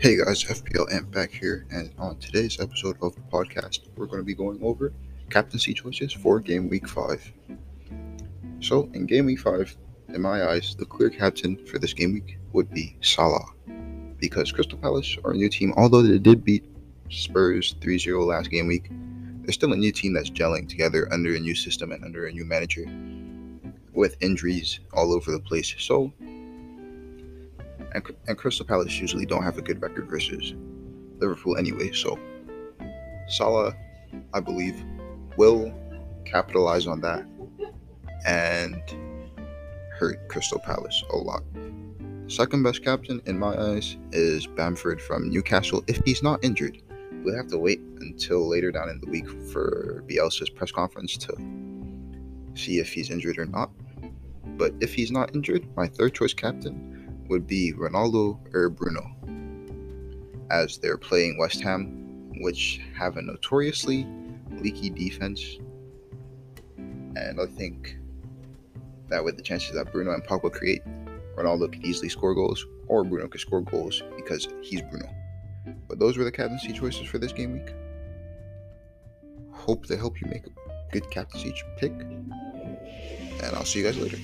Hey guys, FPL Amp back here, and on today's episode of the podcast, we're going to be going over captaincy choices for game week 5. So, in game week 5, in my eyes, the clear captain for this game week would be Salah. Because Crystal Palace are a new team, although they did beat Spurs 3 0 last game week, they're still a new team that's gelling together under a new system and under a new manager with injuries all over the place. So, and, and Crystal Palace usually don't have a good record versus Liverpool anyway. So Salah, I believe, will capitalize on that and hurt Crystal Palace a lot. Second best captain in my eyes is Bamford from Newcastle if he's not injured. We'll have to wait until later down in the week for Bielsa's press conference to see if he's injured or not. But if he's not injured, my third choice captain would be Ronaldo or Bruno, as they're playing West Ham, which have a notoriously leaky defense. And I think that with the chances that Bruno and Pogba create, Ronaldo could easily score goals, or Bruno could score goals because he's Bruno. But those were the captaincy choices for this game week. Hope they help you make a good captaincy pick. And I'll see you guys later.